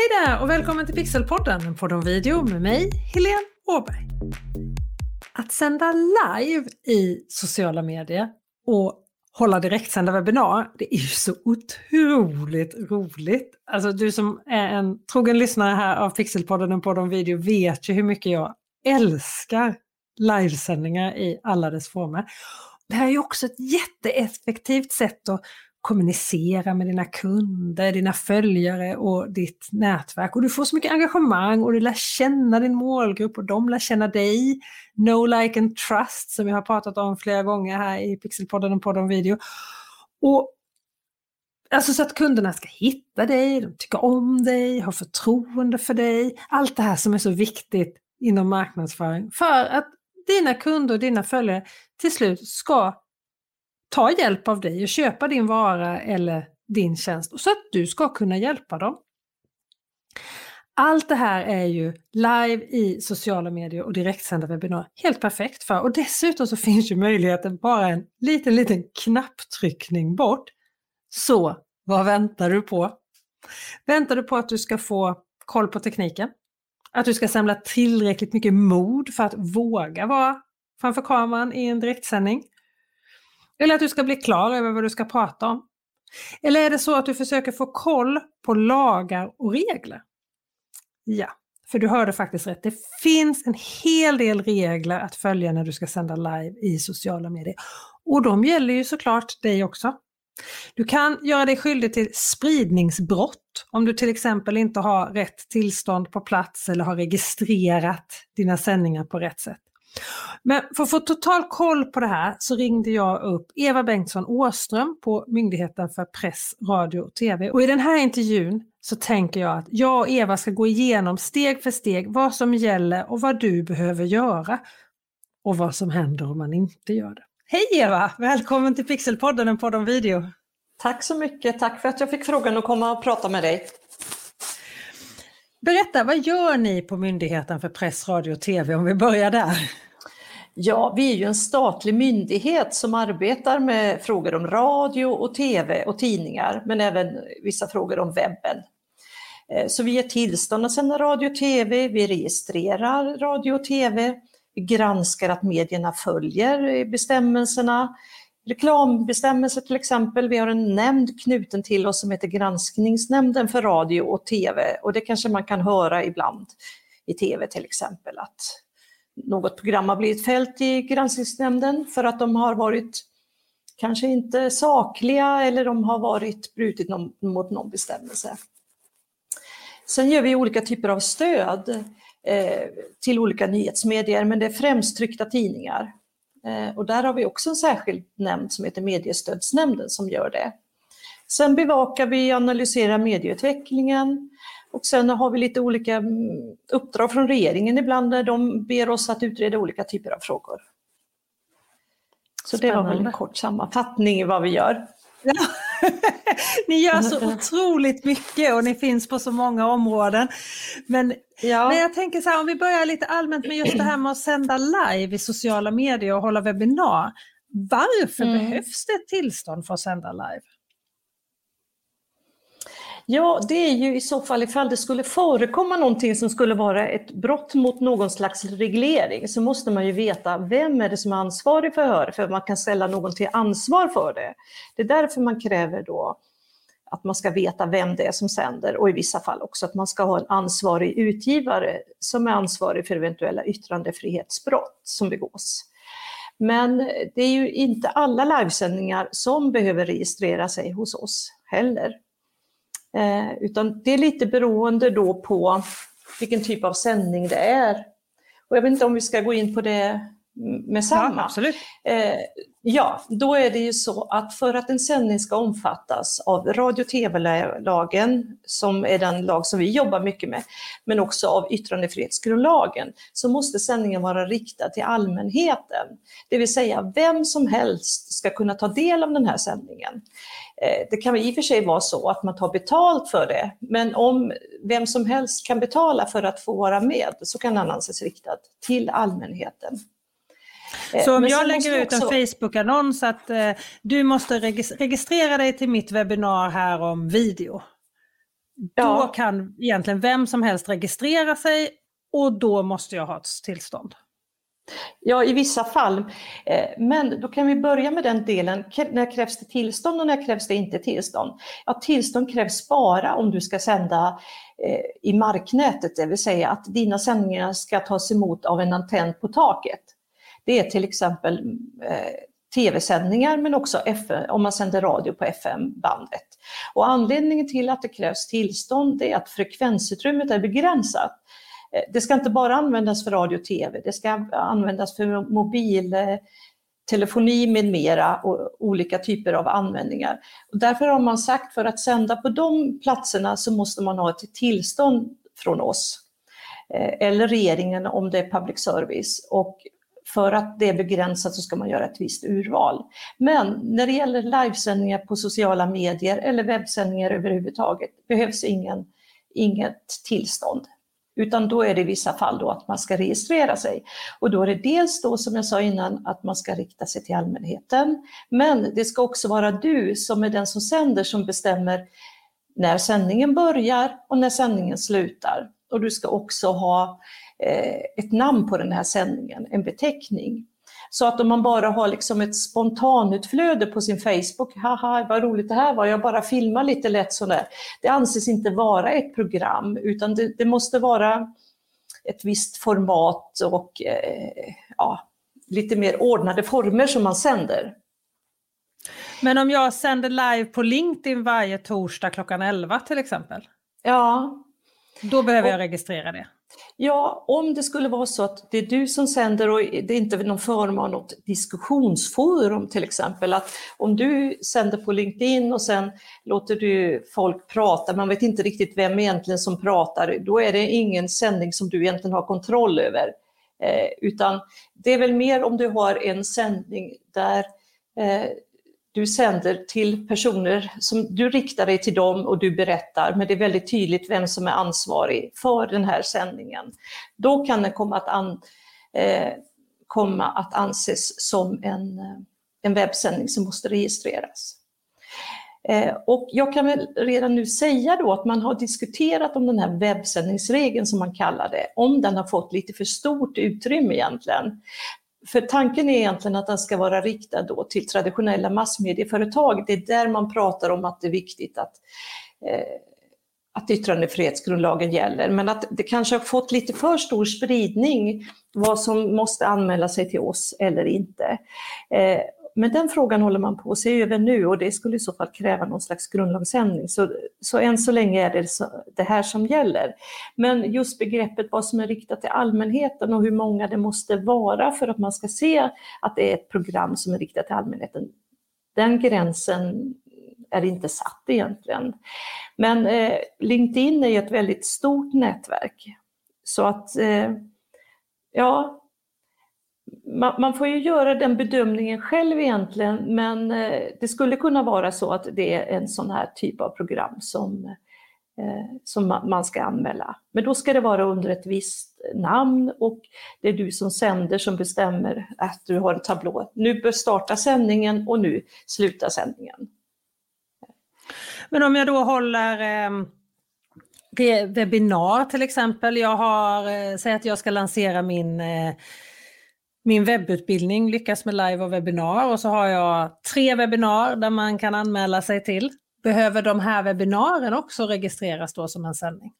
Hej där och välkommen till Pixelpodden, en podd om video med mig, Helene Åberg. Att sända live i sociala medier och hålla direktsända webbinar, det är ju så otroligt roligt. Alltså du som är en trogen lyssnare här av Pixelpodden, en podd om video, vet ju hur mycket jag älskar livesändningar i alla dess former. Det här är ju också ett jätteeffektivt sätt att kommunicera med dina kunder, dina följare och ditt nätverk. Och du får så mycket engagemang och du lär känna din målgrupp och de lär känna dig. No like and trust som vi har pratat om flera gånger här i Pixelpodden och podden video. Och Alltså så att kunderna ska hitta dig, de tycker om dig, har förtroende för dig. Allt det här som är så viktigt inom marknadsföring för att dina kunder och dina följare till slut ska ta hjälp av dig och köpa din vara eller din tjänst så att du ska kunna hjälpa dem. Allt det här är ju live i sociala medier och direktsända webbinarier helt perfekt för och dessutom så finns ju möjligheten bara en liten, liten knapptryckning bort. Så vad väntar du på? Väntar du på att du ska få koll på tekniken? Att du ska samla tillräckligt mycket mod för att våga vara framför kameran i en direktsändning? Eller att du ska bli klar över vad du ska prata om? Eller är det så att du försöker få koll på lagar och regler? Ja, för du hörde faktiskt rätt. Det finns en hel del regler att följa när du ska sända live i sociala medier. Och de gäller ju såklart dig också. Du kan göra dig skyldig till spridningsbrott om du till exempel inte har rätt tillstånd på plats eller har registrerat dina sändningar på rätt sätt. Men för att få total koll på det här så ringde jag upp Eva Bengtsson Åström på Myndigheten för press, radio och TV. Och i den här intervjun så tänker jag att jag och Eva ska gå igenom steg för steg vad som gäller och vad du behöver göra. Och vad som händer om man inte gör det. Hej Eva! Välkommen till Pixelpodden, en podd om video. Tack så mycket, tack för att jag fick frågan att komma och prata med dig. Berätta, vad gör ni på Myndigheten för press, radio och TV om vi börjar där? Ja, vi är ju en statlig myndighet som arbetar med frågor om radio och TV och tidningar, men även vissa frågor om webben. Eh, så vi ger tillstånd att sända radio och TV, vi registrerar radio och TV, vi granskar att medierna följer bestämmelserna, reklambestämmelser till exempel. Vi har en nämnd knuten till oss som heter Granskningsnämnden för radio och TV och det kanske man kan höra ibland i TV till exempel att något program har blivit fällt i Granskningsnämnden för att de har varit kanske inte sakliga eller de har varit brutit någon, mot någon bestämmelse. Sen gör vi olika typer av stöd eh, till olika nyhetsmedier, men det är främst tryckta tidningar. Eh, och där har vi också en särskild nämnd som heter Mediestödsnämnden som gör det. Sen bevakar vi och analyserar medieutvecklingen och sen har vi lite olika mm, uppdrag från regeringen ibland där de ber oss att utreda olika typer av frågor. Så Spännande. det var väl en kort sammanfattning i vad vi gör. Ni gör så otroligt mycket och ni finns på så många områden. Men, ja. men jag tänker så här, om vi börjar lite allmänt med just det här med att sända live i sociala medier och hålla webbinar. Varför mm. behövs det ett tillstånd för att sända live? Ja, det är ju i så fall ifall det skulle förekomma någonting som skulle vara ett brott mot någon slags reglering så måste man ju veta vem är det som är ansvarig för förhör, för man kan ställa någon till ansvar för det. Det är därför man kräver då att man ska veta vem det är som sänder och i vissa fall också att man ska ha en ansvarig utgivare som är ansvarig för eventuella yttrandefrihetsbrott som begås. Men det är ju inte alla livesändningar som behöver registrera sig hos oss heller. Eh, utan det är lite beroende då på vilken typ av sändning det är. Och jag vet inte om vi ska gå in på det med samma. Ja, absolut. Eh, ja, då är det ju så att för att en sändning ska omfattas av radio och tv-lagen, som är den lag som vi jobbar mycket med, men också av yttrandefrihetsgrundlagen, så måste sändningen vara riktad till allmänheten. Det vill säga vem som helst ska kunna ta del av den här sändningen. Eh, det kan i och för sig vara så att man tar betalt för det, men om vem som helst kan betala för att få vara med så kan den anses riktad till allmänheten. Eh, så om jag lägger ut en Facebook-annons att eh, du måste registrera dig till mitt webbinar här om video. Ja. Då kan egentligen vem som helst registrera sig och då måste jag ha ett tillstånd. Ja, i vissa fall. Eh, men då kan vi börja med den delen. När krävs det tillstånd och när krävs det inte tillstånd? Ja, tillstånd krävs bara om du ska sända eh, i marknätet, det vill säga att dina sändningar ska tas emot av en antenn på taket. Det är till exempel eh, tv-sändningar men också FM, om man sänder radio på FM-bandet. Och anledningen till att det krävs tillstånd är att frekvensutrymmet är begränsat. Eh, det ska inte bara användas för radio och tv, det ska användas för mobiltelefoni eh, med mera och olika typer av användningar. Och därför har man sagt för att sända på de platserna så måste man ha ett tillstånd från oss eh, eller regeringen om det är public service. Och för att det är begränsat så ska man göra ett visst urval. Men när det gäller livesändningar på sociala medier eller webbsändningar överhuvudtaget behövs ingen, inget tillstånd. Utan då är det i vissa fall då att man ska registrera sig. Och då är det dels då som jag sa innan att man ska rikta sig till allmänheten. Men det ska också vara du som är den som sänder som bestämmer när sändningen börjar och när sändningen slutar. Och du ska också ha ett namn på den här sändningen, en beteckning. Så att om man bara har liksom ett spontanutflöde på sin Facebook, haha vad roligt det här var, jag bara filmar lite lätt sådär. Det anses inte vara ett program utan det, det måste vara ett visst format och eh, ja, lite mer ordnade former som man sänder. Men om jag sänder live på LinkedIn varje torsdag klockan 11 till exempel? Ja. Då behöver och, jag registrera det? Ja, om det skulle vara så att det är du som sänder och det är inte någon form av något diskussionsforum till exempel, att om du sänder på LinkedIn och sen låter du folk prata, man vet inte riktigt vem egentligen som pratar, då är det ingen sändning som du egentligen har kontroll över. Eh, utan det är väl mer om du har en sändning där eh, du sänder till personer som du riktar dig till dem och du berättar, men det är väldigt tydligt vem som är ansvarig för den här sändningen. Då kan den komma att, an, eh, komma att anses som en, eh, en webbsändning som måste registreras. Eh, och jag kan väl redan nu säga då att man har diskuterat om den här webbsändningsregeln som man kallar det, om den har fått lite för stort utrymme egentligen. För tanken är egentligen att den ska vara riktad då till traditionella massmedieföretag. Det är där man pratar om att det är viktigt att, eh, att yttrandefrihetsgrundlagen gäller. Men att det kanske har fått lite för stor spridning vad som måste anmäla sig till oss eller inte. Eh, men den frågan håller man på att se över nu och det skulle i så fall kräva någon slags grundlagsändring. Så, så än så länge är det så, det här som gäller. Men just begreppet vad som är riktat till allmänheten och hur många det måste vara för att man ska se att det är ett program som är riktat till allmänheten. Den gränsen är inte satt egentligen. Men eh, LinkedIn är ju ett väldigt stort nätverk. Så att, eh, ja, man, man, får ju göra den bedömningen själv egentligen, men eh, det skulle kunna vara så att det är en sån här typ av program som, eh, som man ska anmäla. Men då ska det vara under ett visst namn och det är du som sänder som bestämmer att du har en tablå. Nu bör starta sändningen och nu slutar sändningen. Men om jag då håller eh webbinar till exempel. Jag har, eh, säg att jag ska lansera min eh, min webbutbildning Lyckas med live och webbinar och så har jag tre webbinar där man kan anmäla sig till. Behöver de här webbinaren också registreras då som en sändning?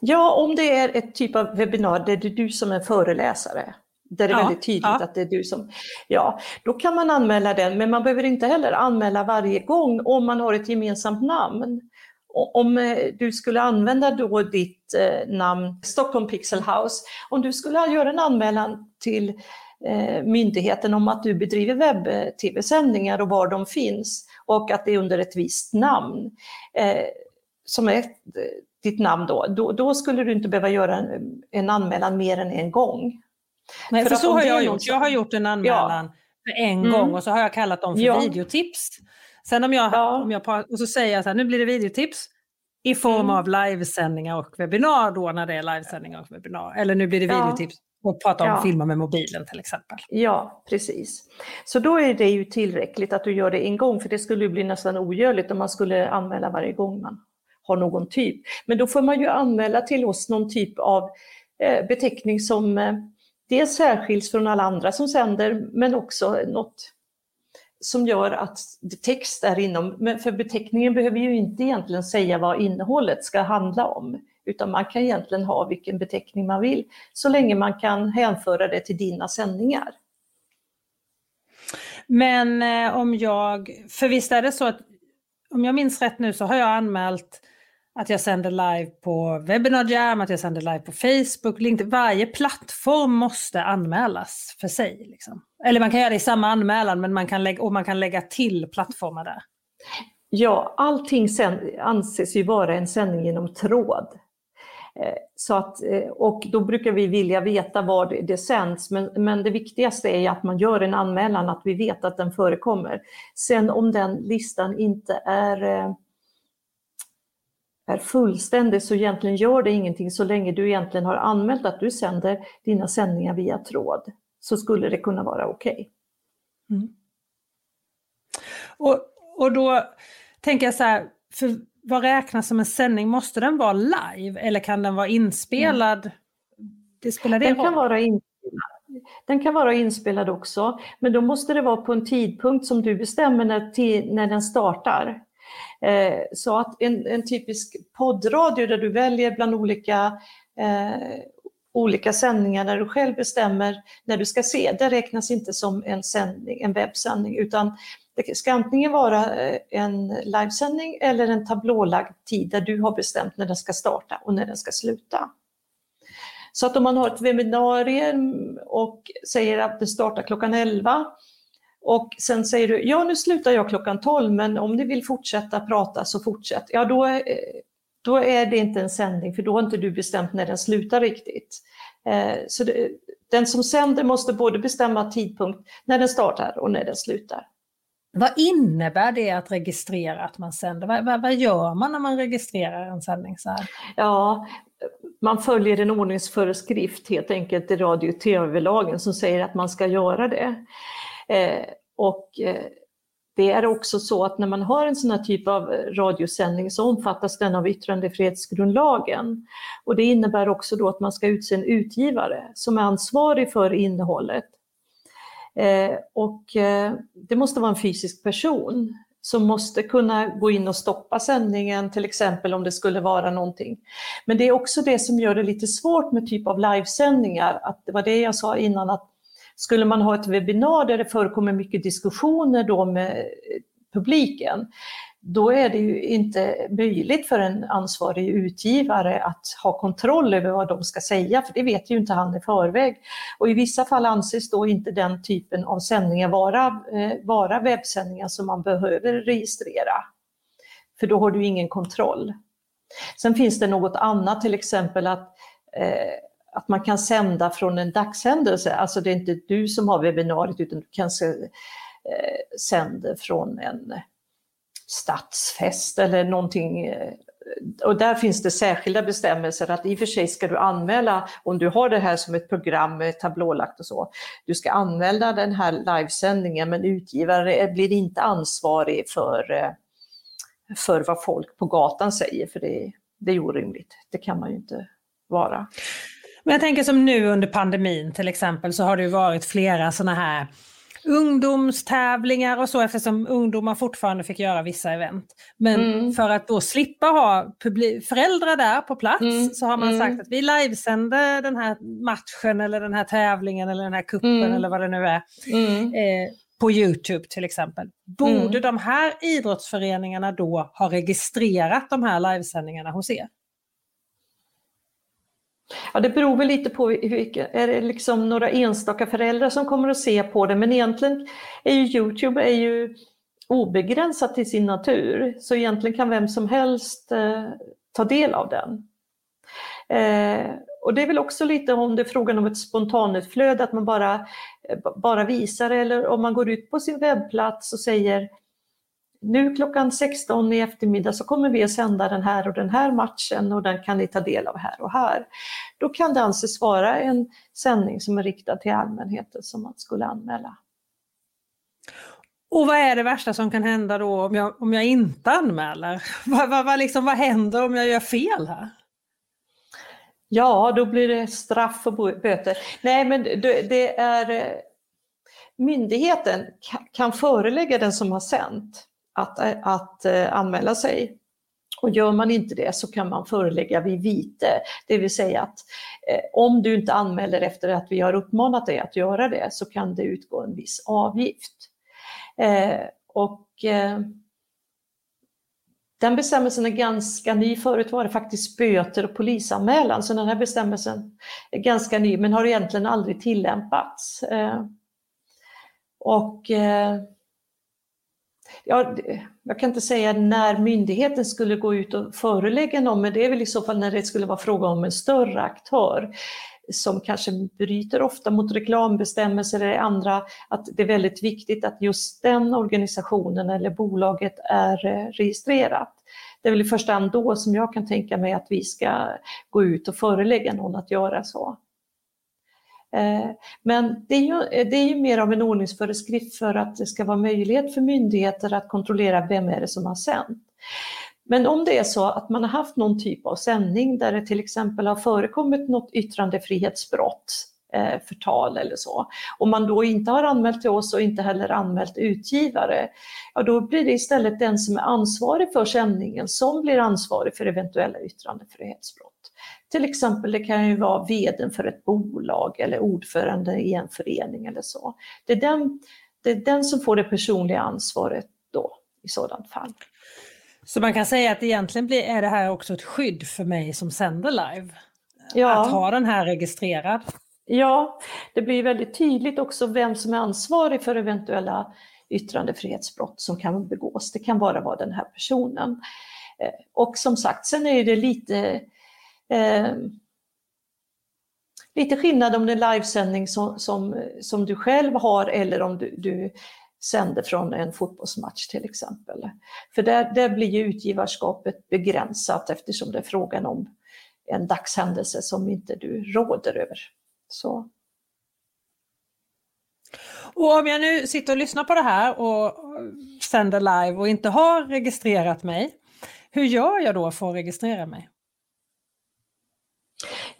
Ja, om det är ett typ av webbinar där det är du som är föreläsare, där det är ja, väldigt tydligt ja. att det är du som... Ja, då kan man anmäla den, men man behöver inte heller anmäla varje gång om man har ett gemensamt namn om eh, du skulle använda då ditt eh, namn Stockholm Pixel House, om du skulle göra en anmälan till eh, myndigheten om att du bedriver webb-tv-sändningar och var de finns och att det är under ett visst namn, som är ditt namn då, då, då skulle du inte behöva göra en, en anmälan mer än en gång. Nej, för, för så har jag gjort. Jag har gjort en anmälan ja. för en mm. gång och så har jag kallat dem för ja. videotips. Sen om jag, ja. om jag och så säger jag så här, nu blir det videotips i form mm. av livesändningar och webbinar då när det är livesändningar och webbinar. Eller nu blir det videotips och prata om ja. filmer med mobilen till exempel. Ja, precis. Så då är det ju tillräckligt att du gör det en gång, för det skulle bli nästan ogörligt om man skulle anmäla varje gång man har någon typ. Men då får man ju anmäla till oss någon typ av eh, beteckning som eh, dels särskiljs från alla andra som sänder, men också något som gör att text är inom, men för beteckningen behöver ju inte egentligen säga vad innehållet ska handla om, utan man kan egentligen ha vilken beteckning man vill, så länge man kan hänföra det till dina sändningar. Men eh, om jag, för visst är det så att om jag minns rätt nu så har jag anmält att jag sänder live på Webinar Jam, att jag sänder live på Facebook, LinkedIn. Varje plattform måste anmälas för sig. Liksom. Eller man kan göra det i samma anmälan, men man kan lägga, och man kan lägga till plattformar där. Ja, allting anses ju vara en sändning genom tråd. Eh, så att, eh, och då brukar vi vilja veta var det sänds, men, men det viktigaste är att man gör en anmälan, att vi vet att den förekommer. Sen om den listan inte är eh, är fullständig så egentligen gör det ingenting så länge du egentligen har anmält att du sänder dina sändningar via tråd. Så skulle det kunna vara okej. Okay. Mm. Och, och då tänker jag så här, för vad räknas som en sändning? Måste den vara live eller kan den vara inspelad? Mm. Det spelar det den kan vara inspelad. Den kan vara inspelad också, men då måste det vara på en tidpunkt som du bestämmer när, när den startar. Eh, så att en, en typisk poddradio där du väljer bland olika eh, olika sändningar där du själv bestämmer när du ska se, det räknas inte som en, sändning, en webbsändning utan det ska antingen vara eh, en livesändning eller en tablålagd tid där du har bestämt när den ska starta och när den ska sluta. Så att om man har ett webbinarium och säger att det startar klockan 11 och sen säger du, ja nu slutar jag klockan 12 men om ni vill fortsätta prata så fortsätt. Ja då, eh, då är det inte en sändning för då har inte du bestämt när den slutar riktigt. Eh, så det, den som sänder måste både bestämma tidpunkt när den startar och när den slutar. Vad innebär det att registrera att man sänder? Vad, vad, vad, gör man när man registrerar en sändning så här? Ja, man följer en ordningsföreskrift helt enkelt i radio och tv-lagen som säger att man ska göra det. Eh, och eh, det är också så att när man har en sån här typ av radiosändning så omfattas den av yttrandefrihetsgrundlagen. Och det innebär också då att man ska utse en utgivare som är ansvarig för innehållet. Eh, och eh, det måste vara en fysisk person som måste kunna gå in och stoppa sändningen, till exempel om det skulle vara någonting. Men det är också det som gör det lite svårt med typ av livesändningar, att det var det jag sa innan, att skulle man ha ett webbinar där det förekommer mycket diskussioner då med eh, publiken, då är det ju inte möjligt för en ansvarig utgivare att ha kontroll över vad de ska säga, för det vet ju inte han i förväg. Och i vissa fall anses då inte den typen av sändningar vara, eh, vara webbsändningar som man behöver registrera. För då har du ingen kontroll. Sen finns det något annat, till exempel att eh, att man kan sända från en dagshändelse, alltså det är inte du som har webbinariet utan du kanske eh, sänder från en stadsfest eller någonting. Och där finns det särskilda bestämmelser att i och för sig ska du anmäla, om du har det här som ett program med tablålagt och så, du ska anmäla den här livesändningen men utgivare blir inte ansvarig för, eh, för vad folk på gatan säger, för det, det är orimligt. Det kan man ju inte vara. Men jag tänker som nu under pandemin till exempel så har det ju varit flera sådana här ungdomstävlingar och så eftersom ungdomar fortfarande fick göra vissa event. Men mm. för att då slippa ha föräldrar där på plats mm. så har man mm. sagt att vi livesänder den här matchen eller den här tävlingen eller den här kuppen mm. eller vad det nu är. Mm. Eh, på Youtube till exempel. Borde mm. de här idrottsföreningarna då ha registrerat de här livesändningarna hos er? Ja, det beror väl lite på, vilka, är det liksom några enstaka föräldrar som kommer att se på det, men egentligen är ju Youtube är ju obegränsat till sin natur, så egentligen kan vem som helst eh, ta del av den. Eh, och det är väl också lite om det är frågan om ett spontanutflöde, att man bara, eh, bara visar eller om man går ut på sin webbplats och säger nu klockan 16 i eftermiddag så kommer vi att sända den här och den här matchen och den kan ni ta del av här och här. Då kan det anses vara en sändning som är riktad till allmänheten som man skulle anmäla. Och vad är det värsta som kan hända då om jag, om jag inte anmäler? Vad, vad, vad, liksom, vad händer om jag gör fel här? Ja, då blir det straff och böter. Nej, men det, är eh, myndigheten kan förelägga den som har sänt att, att eh, anmäla sig. Och gör man inte det så kan man förelägga vid vite, det vill säga att eh, om du inte anmäler efter att vi har uppmanat dig att göra det så kan det utgå en viss avgift. Eh, och eh, den bestämmelsen är ganska ny. Förut var det faktiskt böter och polisanmälan, så den här bestämmelsen är ganska ny men har egentligen aldrig tillämpats. Eh, och eh, ja, jag kan inte säga när myndigheten skulle gå ut och förelägga någon, men det är väl i så fall när det skulle vara fråga om en större aktör som kanske bryter ofta mot reklambestämmelser eller andra, att det är väldigt viktigt att just den organisationen eller bolaget är eh, registrerat. Det är väl i första hand då som jag kan tänka mig att vi ska gå ut och förelägga någon att göra så. Eh, men det är, ju, eh, det är ju mer av en ordningsföreskrift för att det ska vara möjlighet för myndigheter att kontrollera vem är det som har sänt. Men om det är så att man har haft någon typ av sändning där det till exempel har förekommit något yttrandefrihetsbrott, eh, förtal eller så, och man då inte har anmält till oss och inte heller anmält utgivare, ja då blir det istället den som är ansvarig för sändningen som blir ansvarig för eventuella yttrandefrihetsbrott. Till exempel det kan ju vara vdn för ett bolag eller ordförande i en förening eller så. Det är den, det är den som får det personliga ansvaret då i sådant fall. Så man kan säga att egentligen blir, är det här också ett skydd för mig som sänder live? Ja. Att ha den här registrerad? Ja, det blir väldigt tydligt också vem som är ansvarig för eventuella yttrandefrihetsbrott som kan begås. Det kan bara vara den här personen. Eh, och som sagt, sen är det lite eh, lite skillnad om det är livesändning som, som, som du själv har eller om du, du sänder från en fotbollsmatch till exempel. För där, där blir ju utgivarskapet begränsat eftersom det är frågan om en dagshändelse som inte du råder över. Så. Och om jag nu sitter och lyssnar på det här och sänder live och inte har registrerat mig, hur gör jag då för att registrera mig?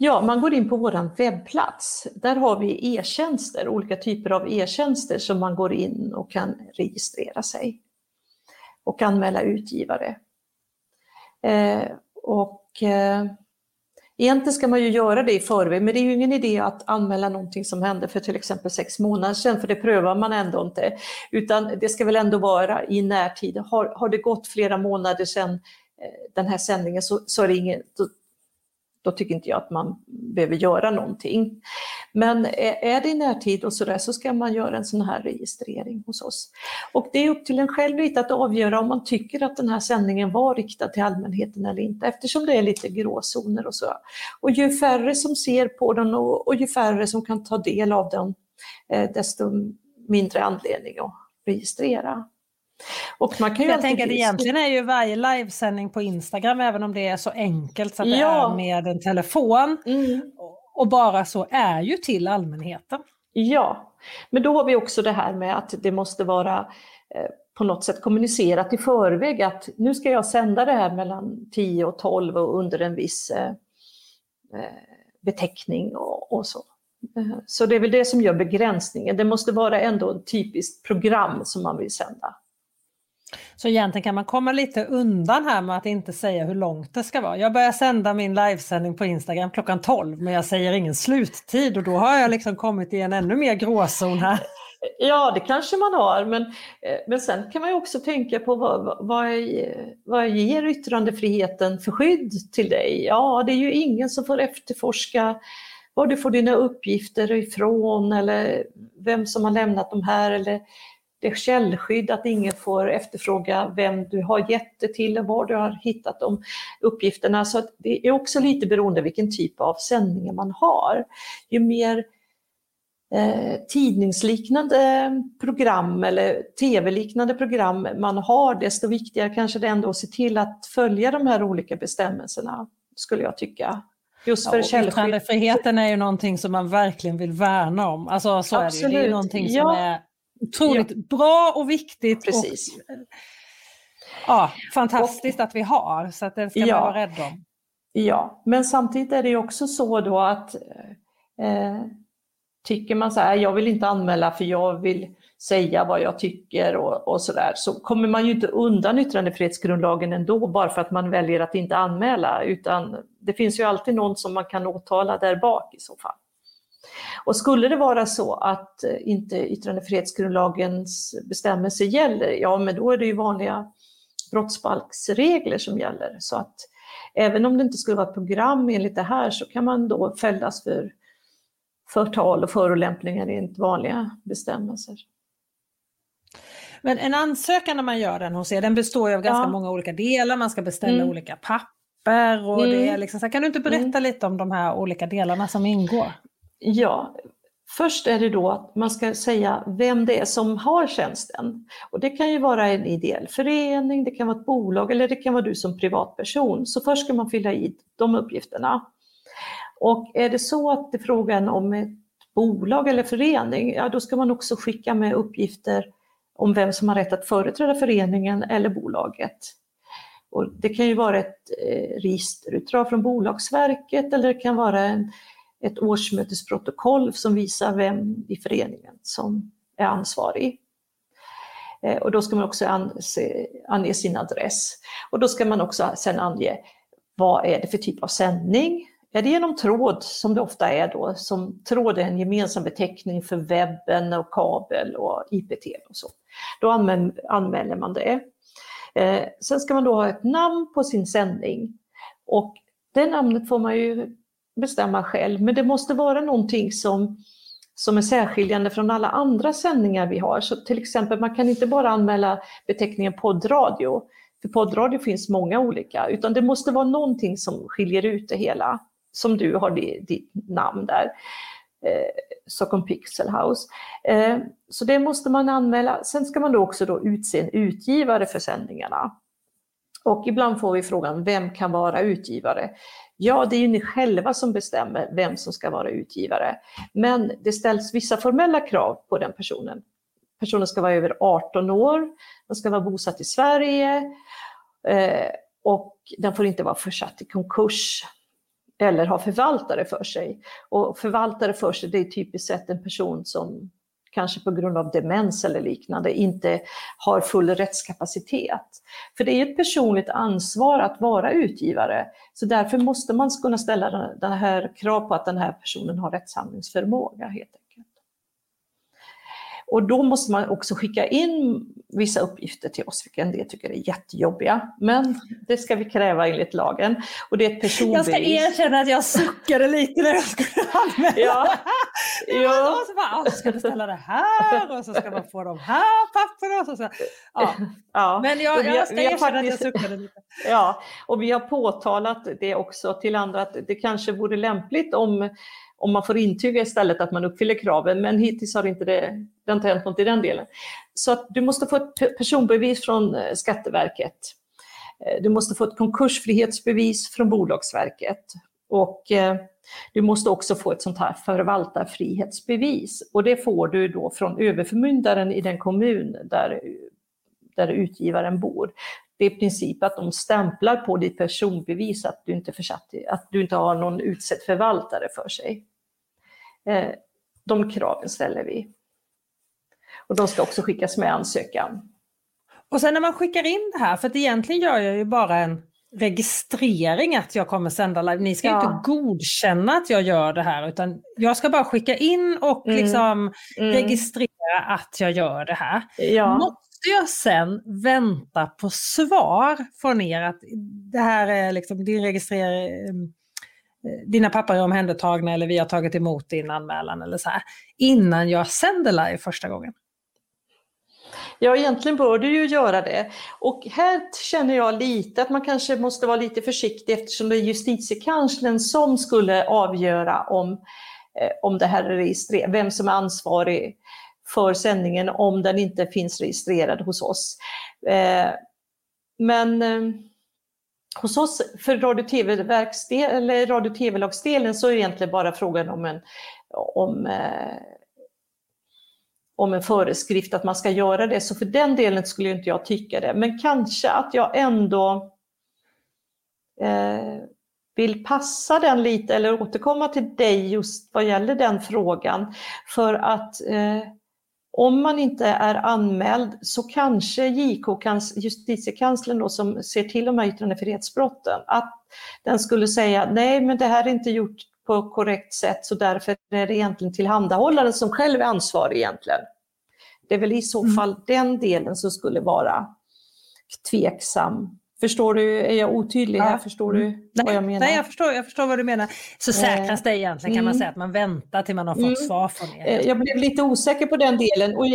Ja, man går in på vår webbplats. Där har vi e-tjänster, olika typer av e-tjänster som man går in och kan registrera sig och anmäla utgivare. Eh, och eh, Egentligen ska man ju göra det i förväg, men det är ju ingen idé att anmäla någonting som hände för till exempel sex månader sedan, för det prövar man ändå inte. Utan det ska väl ändå vara i närtid. Har, har det gått flera månader sedan eh, den här sändningen så, så är det ingen, då då tycker inte jag att man behöver göra någonting. Men är det i närtid och sådär så ska man göra en sån här registrering hos oss. Och det är upp till en själv lite att avgöra om man tycker att den här sändningen var riktad till allmänheten eller inte eftersom det är lite gråzoner och så. Och ju färre som ser på den och, och ju färre som kan ta del av den eh, desto mindre anledning att registrera. Och man kan ju jag tänker att egentligen är ju varje livesändning på Instagram, även om det är så enkelt så att det ja. är med en telefon, mm. och bara så, är ju till allmänheten. Ja, men då har vi också det här med att det måste vara eh, på något sätt kommunicerat i förväg att nu ska jag sända det här mellan 10 och 12 och under en viss eh, eh, beteckning och, och så. Eh, så det är väl det som gör begränsningen. Det måste vara ändå ett typiskt program som man vill sända. Så egentligen kan man komma lite undan här med att inte säga hur långt det ska vara. Jag börjar sända min livesändning på Instagram klockan 12 men jag säger ingen sluttid och då har jag liksom kommit i en ännu mer gråzon här. Ja, det kanske man har, men, eh, men sen kan man ju också tänka på vad, vad, vad ger yttrandefriheten för skydd till dig? Ja, det är ju ingen som får efterforska var du får dina uppgifter ifrån eller vem som har lämnat de här eller det är källskydd, att ingen får efterfråga vem du har gett det till och var du har hittat de uppgifterna. Så det är också lite beroende vilken typ av sändningar man har. Ju mer eh, tidningsliknande program eller tv-liknande program man har, desto viktigare kanske det ändå att se till att följa de här olika bestämmelserna, skulle jag tycka. Just för ja, källskydd. Yttrandefriheten är ju någonting som man verkligen vill värna om. Alltså så Absolut. är det ju. Det är någonting som ja. är otroligt ja. bra och viktigt. Precis. Och, ja, fantastiskt och, att vi har, så att det ska ja. man vara rädd om. Ja, men samtidigt är det också så då att eh, tycker man så här, jag vill inte anmäla för jag vill säga vad jag tycker och, och sådär, så kommer man ju inte undan yttrandefrihetsgrundlagen ändå bara för att man väljer att inte anmäla, utan det finns ju alltid någon som man kan åtala där bak i så fall. Och skulle det vara så att eh, inte yttrandefrihetsgrundlagens bestämmelser gäller, ja men då är det ju vanliga brottsbalksregler som gäller. Så att även om det inte skulle vara ett program enligt det här så kan man då fällas för förtal och förolämpningar enligt vanliga bestämmelser. Men en ansökan när man gör den hos er, den består ju av ganska ja. många olika delar, man ska beställa mm. olika papper och mm. det är liksom så Kan du inte berätta mm. lite om de här olika delarna som ingår? Ja, Först är det då att man ska säga vem det är som har tjänsten. Och det kan ju vara en ideell förening, det kan vara ett bolag eller det kan vara du som privatperson. Så först ska man fylla i de uppgifterna. Och är det så att det är frågan om ett bolag eller förening, ja då ska man också skicka med uppgifter om vem som har rätt att företräda föreningen eller bolaget. Och det kan ju vara ett eh, registerutdrag från Bolagsverket eller det kan vara en ett årsmötesprotokoll som visar vem i föreningen som är ansvarig. Eh, och då ska man också anse, ange sin adress. Och då ska man också sen ange vad är det för typ av sändning? Är det genom tråd, som det ofta är då, som tråd är en gemensam beteckning för webben och kabel och IPTV och så. Då anmäler man det. Eh, sen ska man då ha ett namn på sin sändning och det namnet får man ju bestämma själv, men det måste vara någonting som, som är särskiljande från alla andra sändningar vi har. Så till exempel, man kan inte bara anmäla beteckningen poddradio, för poddradio finns många olika, utan det måste vara någonting som skiljer ut det hela, som du har ditt namn där. Eh, Stockholm Pixel House. Eh, så det måste man anmäla. Sen ska man då också då utse en utgivare för sändningarna. Och ibland får vi frågan, vem kan vara utgivare? Ja, det är ju ni själva som bestämmer vem som ska vara utgivare. Men det ställs vissa formella krav på den personen. Personen ska vara över 18 år, den ska vara bosatt i Sverige eh, och den får inte vara försatt i konkurs eller ha förvaltare för sig. Och förvaltare för sig, det är typiskt sett en person som kanske på grund av demens eller liknande, inte har full rättskapacitet. För det är ett personligt ansvar att vara utgivare, så därför måste man kunna ställa den här krav på att den här personen har rättshandlingsförmåga helt enkelt. Och då måste man också skicka in vissa uppgifter till oss, vilka en del tycker är jättejobbiga. Men det ska vi kräva enligt lagen. Och det är ett personbevis. Jag ska erkänna att jag suckade lite när jag skulle anmäla ja. ja. Och så bara, ska du ställa det här och så ska man få de här papperna. Och så, så. Ja. ja. Men jag, jag ska erkänna faktiskt, att jag suckade lite. Ja, och vi har påtalat det också till andra att det kanske vore lämpligt om om man får intyga istället att man uppfyller kraven, men hittills har inte det, det har inte hänt något i den delen. Så att du måste få ett personbevis från eh, Skatteverket. Eh, du måste få ett konkursfrihetsbevis från Bolagsverket och eh, du måste också få ett sånt här förvaltarfrihetsbevis och det får du då från överförmyndaren i den kommun där, där utgivaren bor. Det är i princip att de stämplar på ditt personbevis att du inte, försatt, att du inte har någon utsedd förvaltare för sig. Eh, de kraven ställer vi. Och de ska också skickas med ansökan. Och sen när man skickar in det här, för att egentligen gör jag ju bara en registrering att jag kommer sända live. Ni ska ja. inte godkänna att jag gör det här utan jag ska bara skicka in och mm. liksom mm. registrera att jag gör det här. Ja. Måste Måste jag sen vänta på svar från er att det här är liksom din registrering mm, eh, dina papper är omhändertagna eller vi har tagit emot din anmälan eller så här, innan jag sänder live första gången? Ja, egentligen bör du ju göra det. Och här känner jag lite att man kanske måste vara lite försiktig eftersom det är justitiekanslern som skulle avgöra om eh, om det här är registrerat, vem som är ansvarig för sändningen om den inte finns registrerad hos oss. Eh, men eh, hos oss, för radio och tv-lagsdelen så är det egentligen bara frågan om en, om, eh, om en föreskrift att man ska göra det. Så för den delen skulle inte jag tycka det. Men kanske att jag ändå eh, vill passa den lite eller återkomma till dig just vad gäller den frågan. För att eh, om man inte är anmäld så kanske JK, justitiekanslern då, som ser till de här yttrandefrihetsbrotten, att den skulle säga nej men det här är inte gjort på korrekt sätt så därför är det egentligen tillhandahållaren som själv är ansvarig egentligen. Det är väl i så mm. fall mm. den delen som skulle vara tveksam Förstår du, är jag otydlig här? Ja. Förstår du nej, vad jag menar? Nej, jag förstår, jag förstår vad du menar. Så säkrast det egentligen kan man mm. säga att man väntar till man har fått mm. svar från er. Eh, jag blev lite osäker på den delen. Och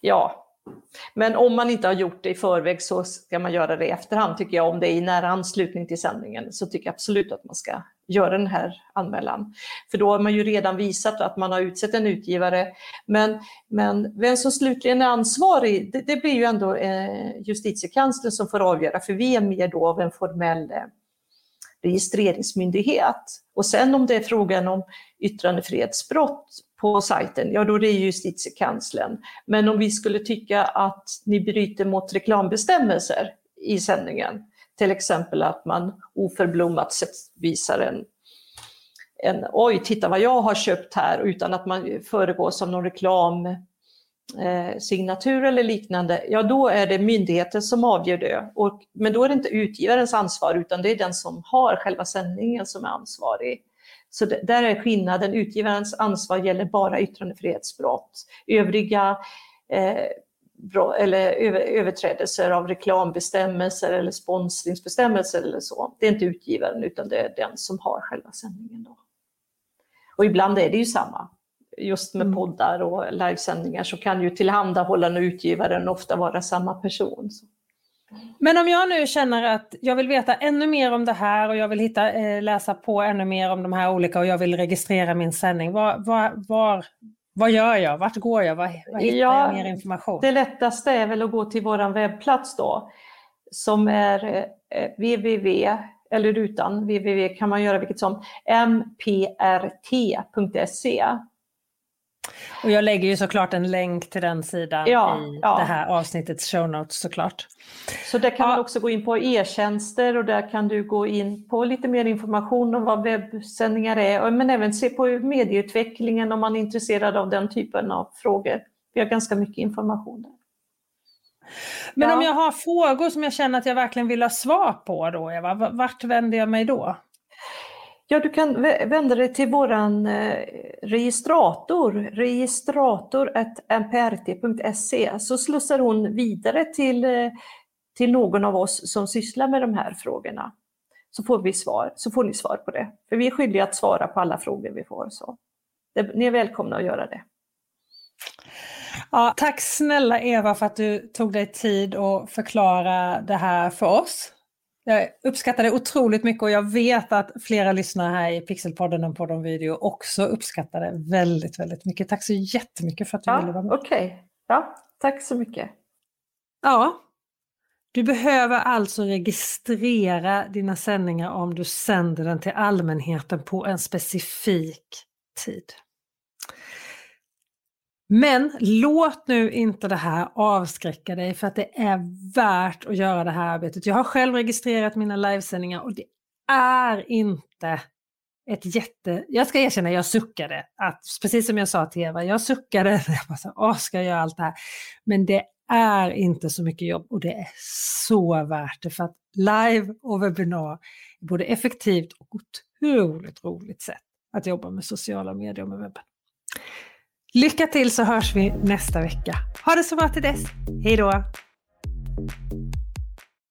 ja, men om man inte har gjort det i förväg så ska man göra det i efterhand tycker jag. Om det är i nära anslutning till sändningen så tycker jag absolut att man ska göra den här anmälan. För då har man ju redan visat att man har utsett en utgivare. Men, men vem som slutligen är ansvarig, det, det blir ju ändå eh, justitiekanslern som får avgöra, för vi är mer då av en formell eh, registreringsmyndighet. Och sen om det är frågan om yttrandefrihetsbrott på sajten, ja då är det justitiekanslern. Men om vi skulle tycka att ni bryter mot reklambestämmelser i sändningen, till exempel att man oförblommat visar en, en oj, titta vad jag har köpt här utan att man föregås av någon reklam eh, signatur eller liknande, ja då är det myndigheten som avgör det. Och, men då är det inte utgivarens ansvar utan det är den som har själva sändningen som är ansvarig. Så det, där är skillnaden, utgivarens ansvar gäller bara yttrandefrihetsbrott. Övriga eh, eller överträdelser av reklambestämmelser eller sponsringsbestämmelser eller så. Det är inte utgivaren utan det är den som har själva sändningen. Då. Och ibland är det ju samma. Just med mm. poddar och livesändningar så kan ju tillhandahållaren och utgivaren ofta vara samma person. Så. Men om jag nu känner att jag vill veta ännu mer om det här och jag vill hitta, eh, läsa på ännu mer om de här olika och jag vill registrera min sändning. Var, var, var, vad gör jag? Vart går jag? Var, var hittar ja, jag mer information? Det lättaste är väl att gå till vår webbplats då som är eh, www, eller utan www kan man göra vilket som, mprt.se. Och jag lägger ju såklart en länk till den sidan ja, i ja. det här avsnittets show notes såklart. Så där kan ja. man också gå in på e-tjänster och där kan du gå in på lite mer information om vad webbsändningar är, men även se på medieutvecklingen om man är intresserad av den typen av frågor. Vi har ganska mycket information där. Men om jag har frågor som jag känner att jag verkligen vill ha svar på då, Eva, vart vänder jag mig då? Ja, du kan vända dig till våran eh, registrator, registrator.mprt.se, så slussar hon vidare till, eh, till någon av oss som sysslar med de här frågorna. Så får, vi svar, så får ni svar på det. För vi är skyldiga att svara på alla frågor vi får. Så. Ni är välkomna att göra det. Ja, tack snälla Eva för att du tog dig tid att förklara det här för oss. Jag uppskattar det otroligt mycket och jag vet att flera lyssnare här i Pixelpodden och Podden Video också uppskattar det väldigt, väldigt mycket. Tack så jättemycket för att du ja, ville vara med. Okej, okay. ja, tack så mycket. Ja, du behöver alltså registrera dina sändningar om du sänder den till allmänheten på en specifik tid. Men låt nu inte det här avskräcka dig för att det är värt att göra det här arbetet. Jag har själv registrerat mina livesändningar och det är inte ett jätte... Jag ska erkänna, jag suckade. Att, precis som jag sa till Eva, jag suckade. Jag bara så, Åh, ska jag göra allt det här? Men det är inte så mycket jobb och det är så värt det för att live och webbinar är både effektivt och otroligt roligt sätt att jobba med sociala medier och med webben. Lycka till så hörs vi nästa vecka. Ha det så bra till dess. Hej då!